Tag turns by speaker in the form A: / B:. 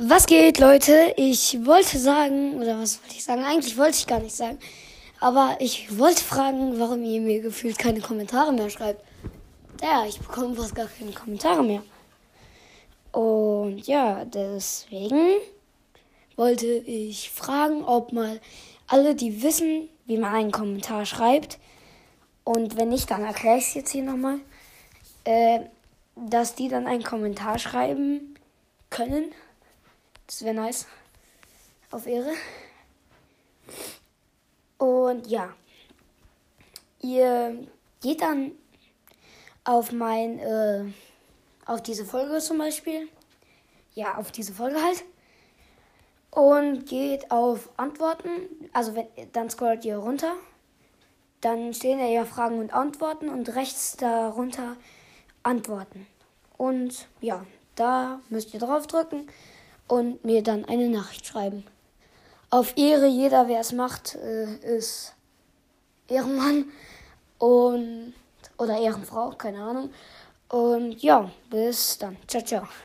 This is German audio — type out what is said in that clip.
A: Was geht, Leute? Ich wollte sagen, oder was wollte ich sagen? Eigentlich wollte ich gar nicht sagen. Aber ich wollte fragen, warum ihr mir gefühlt keine Kommentare mehr schreibt. Ja, ich bekomme fast gar keine Kommentare mehr. Und ja, deswegen wollte ich fragen, ob mal alle, die wissen, wie man einen Kommentar schreibt, und wenn nicht, dann erkläre ich es jetzt hier nochmal, äh, dass die dann einen Kommentar schreiben können. Das wäre nice. Auf Ehre. Und ja. Ihr geht dann auf mein, äh, auf diese Folge zum Beispiel. Ja, auf diese Folge halt. Und geht auf Antworten. Also wenn, dann scrollt ihr runter. Dann stehen ja Fragen und Antworten und rechts darunter Antworten. Und ja, da müsst ihr drauf drücken und mir dann eine Nachricht schreiben. Auf Ehre, jeder, wer es macht, äh, ist Ehrenmann und oder Ehrenfrau, keine Ahnung. Und ja, bis dann. Ciao, ciao.